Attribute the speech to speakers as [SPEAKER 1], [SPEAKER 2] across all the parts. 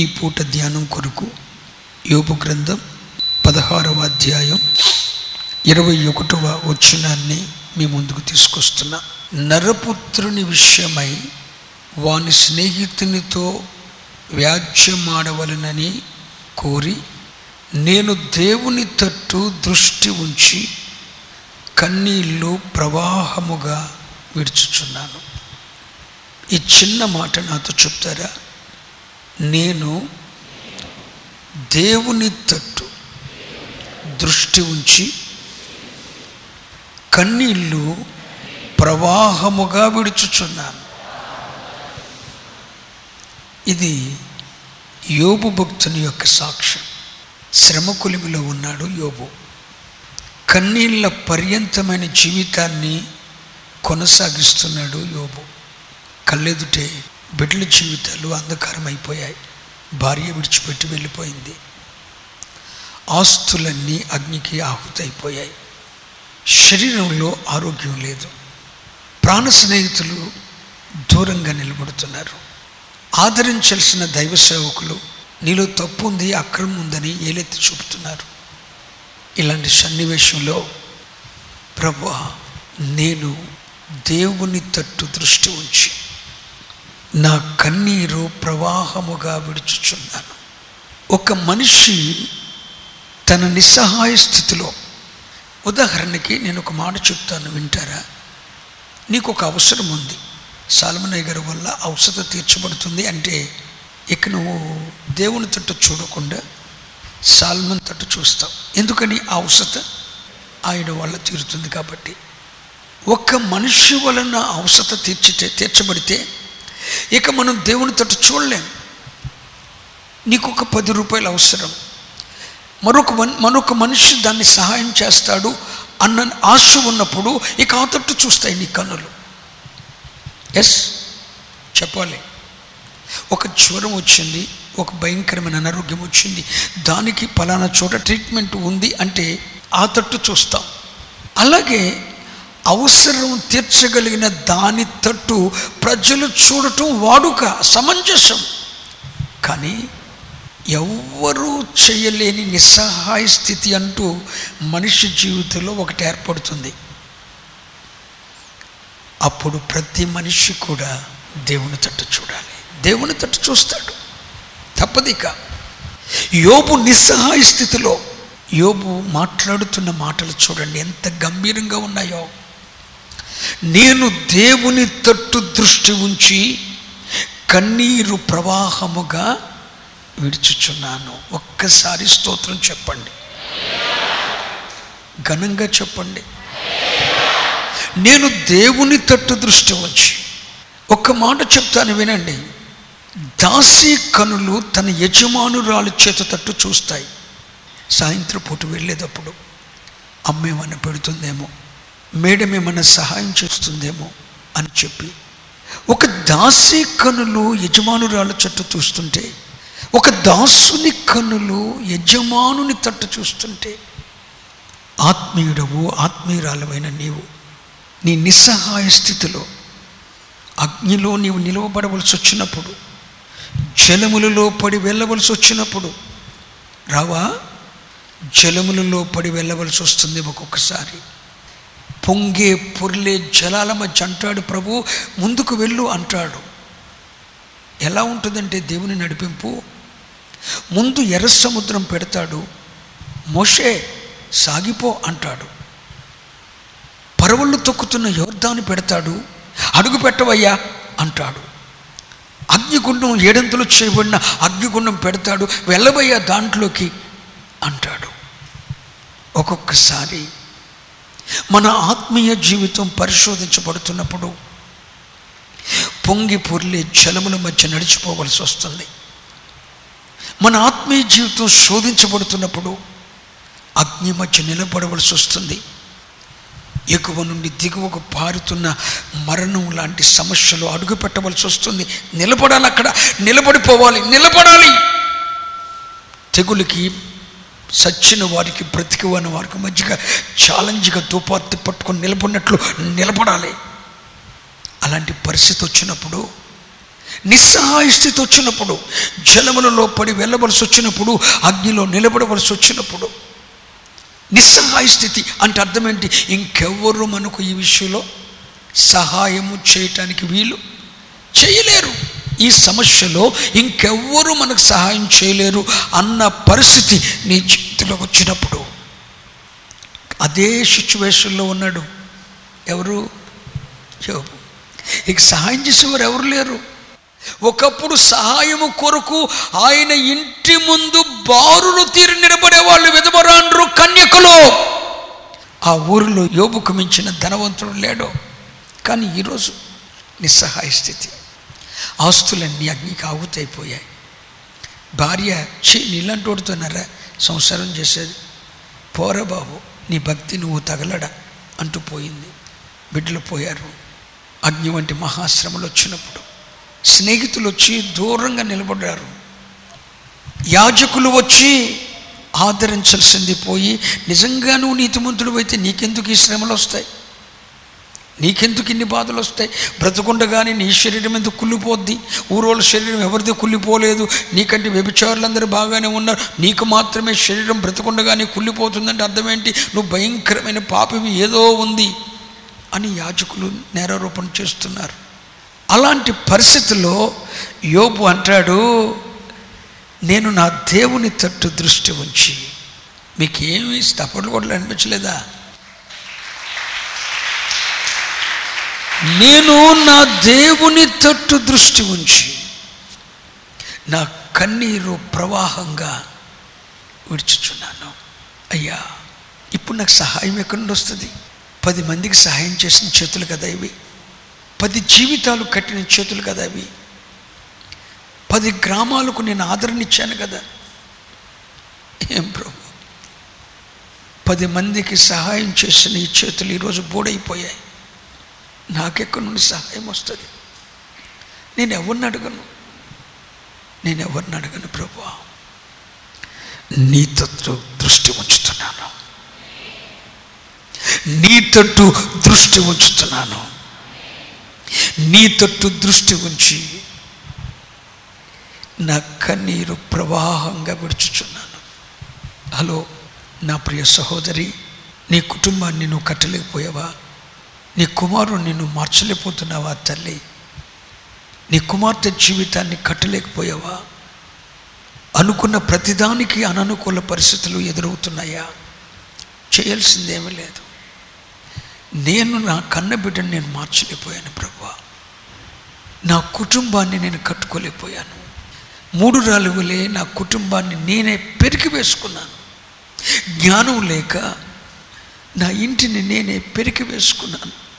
[SPEAKER 1] ఈ పూట ధ్యానం కొరకు యోపు గ్రంథం పదహారవ అధ్యాయం ఇరవై ఒకటవ వచనాన్ని మీ ముందుకు తీసుకొస్తున్నా. నరపుత్రుని విషయమై వాని స్నేహితునితో వ్యాజ్యమాడవలనని కోరి నేను దేవుని తట్టు దృష్టి ఉంచి కన్నీళ్ళు ప్రవాహముగా విడుచుచున్నాను. ఈ చిన్న మాట నాతో చెప్తారా? నేను దేవుని తట్టు దృష్టి ఉంచి కన్నీళ్ళు ప్రవాహముగా విడుచుచున్నాను. ఇది యోబు భక్తుని యొక్క సాక్ష్యం. శ్రమకులిమిలో ఉన్నాడు యోబు. కన్నీళ్ళ పర్యంతమైన జీవితాన్ని కొనసాగిస్తున్నాడు యోబు. కళ్ళెదుటే బిడ్డల జీవితాలు అంధకారం అయిపోయాయి భార్య విడిచిపెట్టి వెళ్ళిపోయింది. ఆస్తులన్నీ అగ్నికి ఆహుతైపోయాయి. శరీరంలో ఆరోగ్యం లేదు. ప్రాణ స్నేహితులు దూరంగా నిలబడుతున్నారు. ఆదరించాల్సిన దైవ సేవకులు నీలో తప్పు ఉంది అక్రమం ఉందని ఏలెత్తి చూపుతున్నారు. ఇలాంటి సన్నివేశంలో ప్రభా నేను దేవుని తట్టు దృష్టి ఉంచి నా కన్నీరు ప్రవాహముగా విడుచుచున్నాను. ఒక మనిషి తన నిస్సహాయ స్థితిలో ఉదాహరణకి నేను ఒక మాట చెప్తాను వింటారా? నీకు ఒక అవసరం ఉంది. సాల్మనయ్య గారి వల్ల ఔషధ తీర్చబడుతుంది అంటే ఇక నువ్వు దేవుని తట్టు చూడకుండా సాల్మన్ తట్టు చూస్తావు. ఎందుకని? ఆ ఆయన వల్ల తీరుతుంది కాబట్టి. ఒక మనిషి వలన ఔషధ తీర్చితే తీర్చబడితే ఇక మనం దేవుని తట్టు చూడలేం. నీకు ఒక పది రూపాయలు అవసరం. మరొక మన్ మరొక మనిషి దాన్ని సహాయం చేస్తాడు అన్న ఆశ ఉన్నప్పుడు ఇక ఆ తట్టు చూస్తాయి నీ కన్నులు ఎస్? చెప్పాలి. ఒక జ్వరం వచ్చింది ఒక భయంకరమైన అనారోగ్యం వచ్చింది దానికి పలానా చోట ట్రీట్మెంట్ ఉంది అంటే ఆ తట్టు చూస్తాం. అలాగే అవసరం తీర్చగలిగిన దాని తట్టు ప్రజలు చూడటం వాడుక సమంజసం. కానీ ఎవ్వరూ చేయలేని నిస్సహాయ స్థితి అంటూ మనిషి జీవితంలో ఒకటి ఏర్పడుతుంది. అప్పుడు ప్రతి మనిషి కూడా దేవుని తట్టు చూడాలి. దేవుని తట్టు చూస్తాడు. తప్పదిక. యోబు నిస్సహాయ స్థితిలో యోబు మాట్లాడుతున్న మాటలు చూడండి ఎంత గంభీరంగా ఉన్నాయో. నేను దేవుని తట్టు దృష్టి ఉంచి కన్నీరు ప్రవాహముగా విడుచుచున్నాను. ఒక్కసారి స్తోత్రం చెప్పండి. ఘనంగా చెప్పండి. నేను దేవుని తట్టు దృష్టి ఉంచి ఒక్క మాట చెప్తాను వినండి. దాసి కనులు తన యజమానురాలు చేత తట్టు చూస్తాయి. సాయంత్రం పూట వెళ్ళేటప్పుడు అమ్మేమని పెడుతుందేమో. మేడం ఏమన్నా సహాయం చేస్తుందేమో అని చెప్పి ఒక దాసి కనులు యజమానురాల చెట్టు చూస్తుంటే ఒక దాసుని కనులు యజమానుని తట్టు చూస్తుంటే ఆత్మీయుడవు ఆత్మీయురాలమైన నీవు నీ నిస్సహాయ స్థితిలో అగ్నిలో నీవు నిలవబడవలసి వచ్చినప్పుడు జలములలో పడి వెళ్ళవలసి వచ్చినప్పుడు రావా జలములలో పడి వెళ్ళవలసి వస్తుంది ఒక్కొక్కసారి. పొంగే పొర్లే జలాల మధ్య అంటాడు ప్రభు ముందుకు వెళ్ళు అంటాడు. ఎలా ఉంటుందంటే దేవుని నడిపింపు? ముందు ఎర్ర సముద్రం పెడతాడు మోషే సాగిపో అంటాడు. పరవళ్ళు తొక్కుతున్న యోర్ధాను పెడతాడు అడుగు పెట్టవయ్యా అంటాడు. అగ్నిగుండం ఏడంతలు చేయబడిన అగ్నిగుండం పెడతాడు వెళ్ళబయ్యా దాంట్లోకి అంటాడు. ఒక్కొక్కసారి మన ఆత్మీయ జీవితం పరిశోధించబడుతున్నప్పుడు పొంగి పొర్లే జలముల మధ్య నడిచిపోవలసి వస్తుంది. మన ఆత్మీయ జీవితం శోధించబడుతున్నప్పుడు అగ్ని మధ్య నిలబడవలసి వస్తుంది. ఎగువ నుండి దిగువకు పారుతున్న మరణం లాంటి సమస్యలు అడుగు పెట్టవలసి వస్తుంది. నిలబడాలి అక్కడ. నిలబడిపోవాలి. నిలబడాలి. తెగులకి సచ్చిన వారికి బ్రతికివన్న వారికి మధ్యగా ఛాలెంజ్గా తుపార్తి పట్టుకొని నిలబడినట్లు నిలబడాలి. అలాంటి పరిస్థితి వచ్చినప్పుడు నిస్సహాయ స్థితి వచ్చినప్పుడు జలములలో పడి వెళ్ళవలసి వచ్చినప్పుడు అగ్నిలో నిలబడవలసి వచ్చినప్పుడు నిస్సహాయ స్థితి అంటే అర్థం ఏంటి? ఇంకెవ్వరు మనకు ఈ విషయంలో సహాయము చేయటానికి వీలు చేయలేరు. ఈ సమస్యలో ఇంకెవ్వరు మనకు సహాయం చేయలేరు అన్న పరిస్థితి నీ చేతిలోకి వచ్చినప్పుడు. అదే సిచ్యువేషన్లో ఉన్నాడు. ఎవరు? యోబు. ఇక సహాయం చేసేవారు ఎవరు లేరు. ఒకప్పుడు సహాయము కొరకు ఆయన ఇంటి ముందు బారులు తీరి నిలబడే వాళ్ళు కన్యకులు. ఆ ఊరిలో యోబుకు మించిన ధనవంతుడు లేడు. కానీ ఈరోజు నిస్సహాయ స్థితి. ఆస్తులన్నీ అగ్నికి ఆగుతైపోయాయి భార్య చే నీళ్ళంటోడుతున్నారా సంసారం చేసేది. పోరా బాబు నీ భక్తి నువ్వు తగలడా? అంటూ పోయింది. బిడ్డలు పోయారు. అగ్ని వంటి మహాశ్రమలు వచ్చినప్పుడు స్నేహితులు వచ్చి దూరంగా నిలబడ్డారు. యాజకులు వచ్చి ఆదరించాల్సింది పోయి నిజంగా నువ్వు నీతిమంతుడు అయితే నీకెందుకు ఈ శ్రమలు వస్తాయి నీకెందుకు ఇన్ని బాధలు వస్తాయి? బ్రతుకుండగానే నీ శరీరం ఎందుకు కుళ్ళిపోద్ది? ఊరోళ్ళ శరీరం ఎవరిది కుళ్ళిపోలేదు? నీకంటే వ్యభిచారులందరూ బాగానే ఉన్నారు. నీకు మాత్రమే శరీరం బ్రతుకుండగానే కుళ్ళిపోతుందంటే అర్థం ఏంటి నువ్వు భయంకరమైన పాపమి ఏదో ఉంది అని యాజకులు నేరారోపణ చేస్తున్నారు. అలాంటి పరిస్థితుల్లో యోబు అంటాడు నేను నా దేవుని తట్టు దృష్టి ఉంచి మీకేమీ తప్పట్లు కూడా అనిపించలేదా? నేను నా దేవుని తట్టు దృష్టి ఉంచి నా కన్నీరు ప్రవాహంగా విడిచుచున్నాను. అయ్యా ఇప్పుడు నాకు సహాయం ఎక్కడి నుండి వస్తుంది? పది మందికి సహాయం చేసిన చేతులు కదా ఇవి? పది జీవితాలు కట్టిన చేతులు కదా ఇవి? పది గ్రామాలకు నేను ఆదరణ ఇచ్చాను కదా? ఏం ప్రభు? పది మందికి సహాయం చేసిన ఈ చేతులు ఈరోజు బోడైపోయాయి. నాకెక్కడి నుండి సహాయం వస్తుంది? నేను ఎవరిని అడగను? నేను ఎవరిని అడగను ప్రభు? నీ తట్టు దృష్టి ఉంచుతున్నాను. నీ తట్టు దృష్టి ఉంచుతున్నాను. నీ తట్టు దృష్టి ఉంచి నా కన్నీరు ప్రవాహంగా విడుచుచున్నాను. హలో నా ప్రియ సహోదరి నీ కుటుంబాన్ని నువ్వు కట్టలేకపోయావా? నీ కుమారుడు నిన్ను మార్చలేకపోతున్నావా తల్లి? నీ కుమార్తె జీవితాన్ని కట్టలేకపోయావా? అనుకున్న ప్రతిదానికి అననుకూల పరిస్థితులు ఎదురవుతున్నాయా? చేయాల్సిందేమీ లేదు. నేను నా కన్న బిడ్డను నేను మార్చలేకపోయాను ప్రభు. నా కుటుంబాన్ని నేను కట్టుకోలేకపోయాను. మూడు రాలుగులే నా కుటుంబాన్ని నేనే పెరికి వేసుకున్నాను. జ్ఞానం లేక నా ఇంటిని నేనే పెరికి వేసుకున్నాను.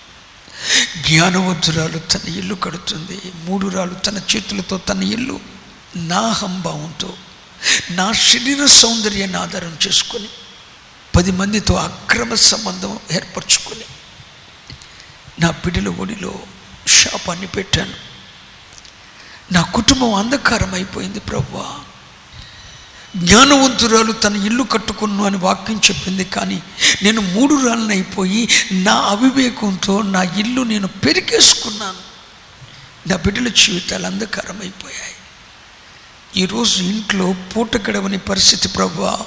[SPEAKER 1] జ్ఞానవంతురాలు తన ఇల్లు కడుతుంది మూడురాలు తన చేతులతో తన ఇల్లు నా హంభావంతో నా శరీర సౌందర్యాన్ని ఆధారం చేసుకొని పది మందితో అక్రమ సంబంధం ఏర్పరచుకొని నా పిడిల ఒడిలో శాపాన్ని పెట్టాను. నా కుటుంబం అంధకారం అయిపోయింది ప్రవ్వా. జ్ఞానవంతురాలు తన ఇల్లు కట్టుకున్నాను అని వాక్యం చెప్పింది. కానీ నేను మూడు రాళ్ళని అయిపోయి నా అవివేకంతో నా ఇల్లు నేను పెరిగేసుకున్నాను. నా బిడ్డల జీవితాలు అంధకారం అయిపోయాయి ఈరోజు ఇంట్లో పూట గడవని పరిస్థితి ప్రభా.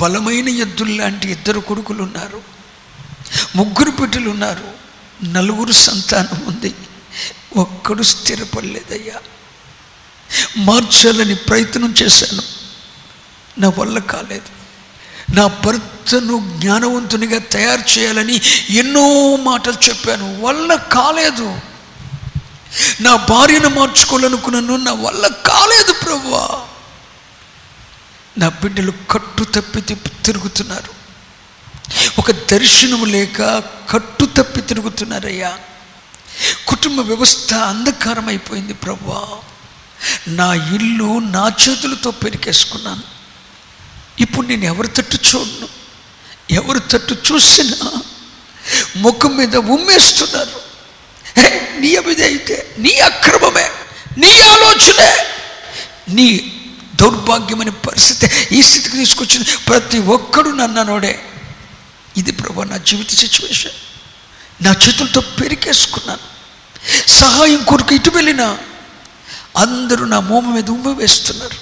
[SPEAKER 1] బలమైన ఎద్దుల్లాంటి ఇద్దరు కొడుకులు ఉన్నారు ముగ్గురు బిడ్డలు ఉన్నారు నలుగురు సంతానం ఉంది. ఒక్కడు స్థిరపడలేదయ్యా. మార్చాలని ప్రయత్నం చేశాను. నా వల్ల కాలేదు. నా భర్తను జ్ఞానవంతునిగా తయారు చేయాలని ఎన్నో మాటలు చెప్పాను. వల్ల కాలేదు. నా భార్యను మార్చుకోవాలనుకున్నాను. నా వల్ల కాలేదు ప్రభువా నా బిడ్డలు కట్టు తప్పి తిప్పి తిరుగుతున్నారు. ఒక దర్శనం లేక కట్టు తప్పి తిరుగుతున్నారయ్యా. కుటుంబ వ్యవస్థ అంధకారం అయిపోయింది ప్రభా నా ఇల్లు నా చేతులతో పెరికేసుకున్నాను. ఇప్పుడు నేను ఎవరి తట్టు చూడను. ఎవరి తట్టు చూసినా ముఖం మీద ఉమ్మేస్తున్నారు. హే, నీ అవిధి అయితే నీ అక్రమమే నీ ఆలోచనే నీ దౌర్భాగ్యమైన పరిస్థితి ఈ స్థితికి తీసుకొచ్చిన ప్రతి ఒక్కడు నన్ననోడే ఇది ప్రభు నా జీవిత సిచ్యువేషన్ నా చేతులతో పెరికేసుకున్నాను. సహాయం కొరకు ఇటు వెళ్ళినా అందరూ నా మోమ మీద ఉమ్మి వేస్తున్నారు.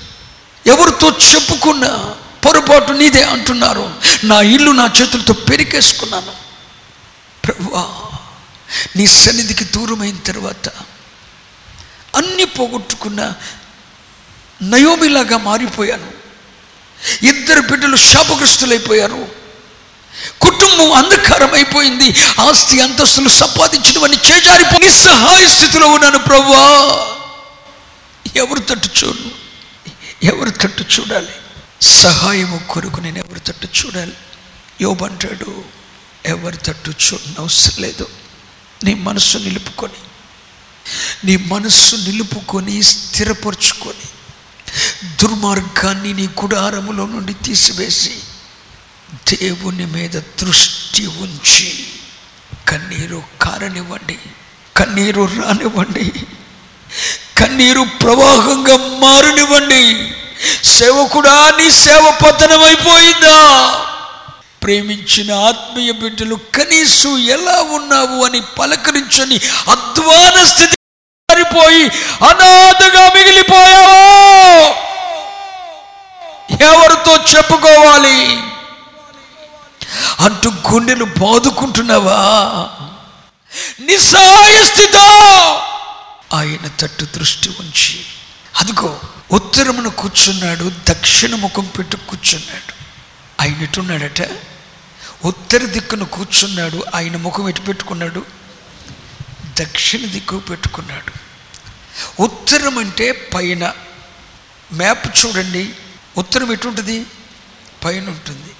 [SPEAKER 1] ఎవరితో చెప్పుకున్నా పొరపాటు నీదే అంటున్నారు. నా ఇల్లు నా చేతులతో పెరికేసుకున్నాను. ప్రభువా నీ సన్నిధికి దూరమైన తర్వాత అన్ని పోగొట్టుకున్న నయోమిలాగా మారిపోయాను. ఇద్దరు బిడ్డలు శాపగ్రస్తులైపోయారు. కుటుంబం అంధకారం అయిపోయింది ఆస్తి అంతస్తులు సంపాదించినవన్నీ చేజారిపో నిస్సహాయ స్థితిలో ఉన్నాను ప్రభువా ఎవరు తట్టు చూడు? ఎవరు తట్టు చూడాలి? సహాయము కొరకు నేను ఎవరి తట్టు చూడాలి? యోబంటాడు ఎవరి తట్టు చూడని అవసరం లేదు. నీ మనస్సు నిలుపుకొని నీ మనస్సు నిలుపుకొని స్థిరపరుచుకొని దుర్మార్గాన్ని నీ గుడారములో నుండి తీసివేసి దేవుని మీద దృష్టి ఉంచి కన్నీరు కారనివ్వండి. కన్నీరు రానివ్వండి. నీరు ప్రవాహంగా మారనివ్వండి. సేవకుడా నీ సేవ పతనమైపోయిందా ప్రేమించిన ఆత్మీయ బిడ్డలు కనీసం ఎలా ఉన్నావు? అని పలకరించని అధ్వాన స్థితి మారిపోయి అనాథగా మిగిలిపోయావో? ఎవరితో చెప్పుకోవాలి? అంటూ గుండెలు బాదుకుంటున్నావా? నిస్సహాయ స్థితో ఆయన తట్టు దృష్టి ఉంచి అదిగో ఉత్తరమున కూర్చున్నాడు దక్షిణ ముఖం పెట్టు కూర్చున్నాడు. ఆయన ఎటున్నాడట? ఉత్తర దిక్కును కూర్చున్నాడు ఆయన ముఖం ఎటు పెట్టుకున్నాడు? దక్షిణ దిక్కు పెట్టుకున్నాడు. ఉత్తరం అంటే పైన. మ్యాప్ చూడండి ఉత్తరం ఎటుంటుంది? పైన ఉంటుంది.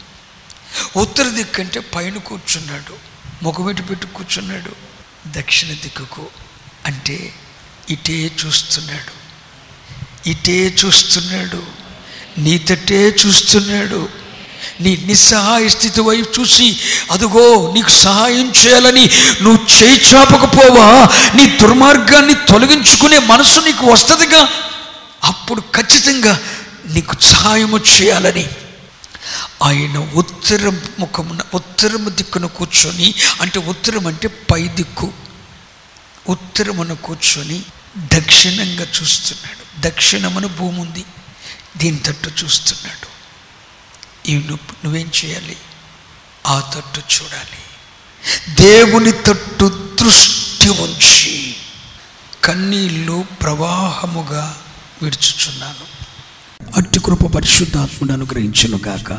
[SPEAKER 1] ఉత్తర దిక్కు అంటే పైన కూర్చున్నాడు ముఖం ఎటు పెట్టు కూర్చున్నాడు? దక్షిణ దిక్కుకు. అంటే ఇటే చూస్తున్నాడు. ఇటే చూస్తున్నాడు. నీ తట్టే చూస్తున్నాడు. నీ నిస్సహాయ స్థితి వైపు చూసి అదుగో నీకు సహాయం చేయాలని నువ్వు చేయి చాపకపోవా? నీ దుర్మార్గాన్ని తొలగించుకునే మనసు నీకు వస్తుందిగా? అప్పుడు ఖచ్చితంగా నీకు సహాయము చేయాలని ఆయన ఉత్తర ముఖమున ఉత్తరము దిక్కున కూర్చొని అంటే ఉత్తరం అంటే పై దిక్కు. ఉత్తరమున కూర్చొని దక్షిణంగా చూస్తున్నాడు. దక్షిణమున భూమి ఉంది. దీని తట్టు చూస్తున్నాడు. ఇవి నువ్వు నువ్వేం చేయాలి? ఆ తట్టు చూడాలి. దేవుని తట్టు దృష్టి ఉంచి కన్నీళ్ళు ప్రవాహముగా విడుచుచున్నాను. అట్టి కృప పరిశుద్ధాత్ముడు అనుగ్రహించును గాక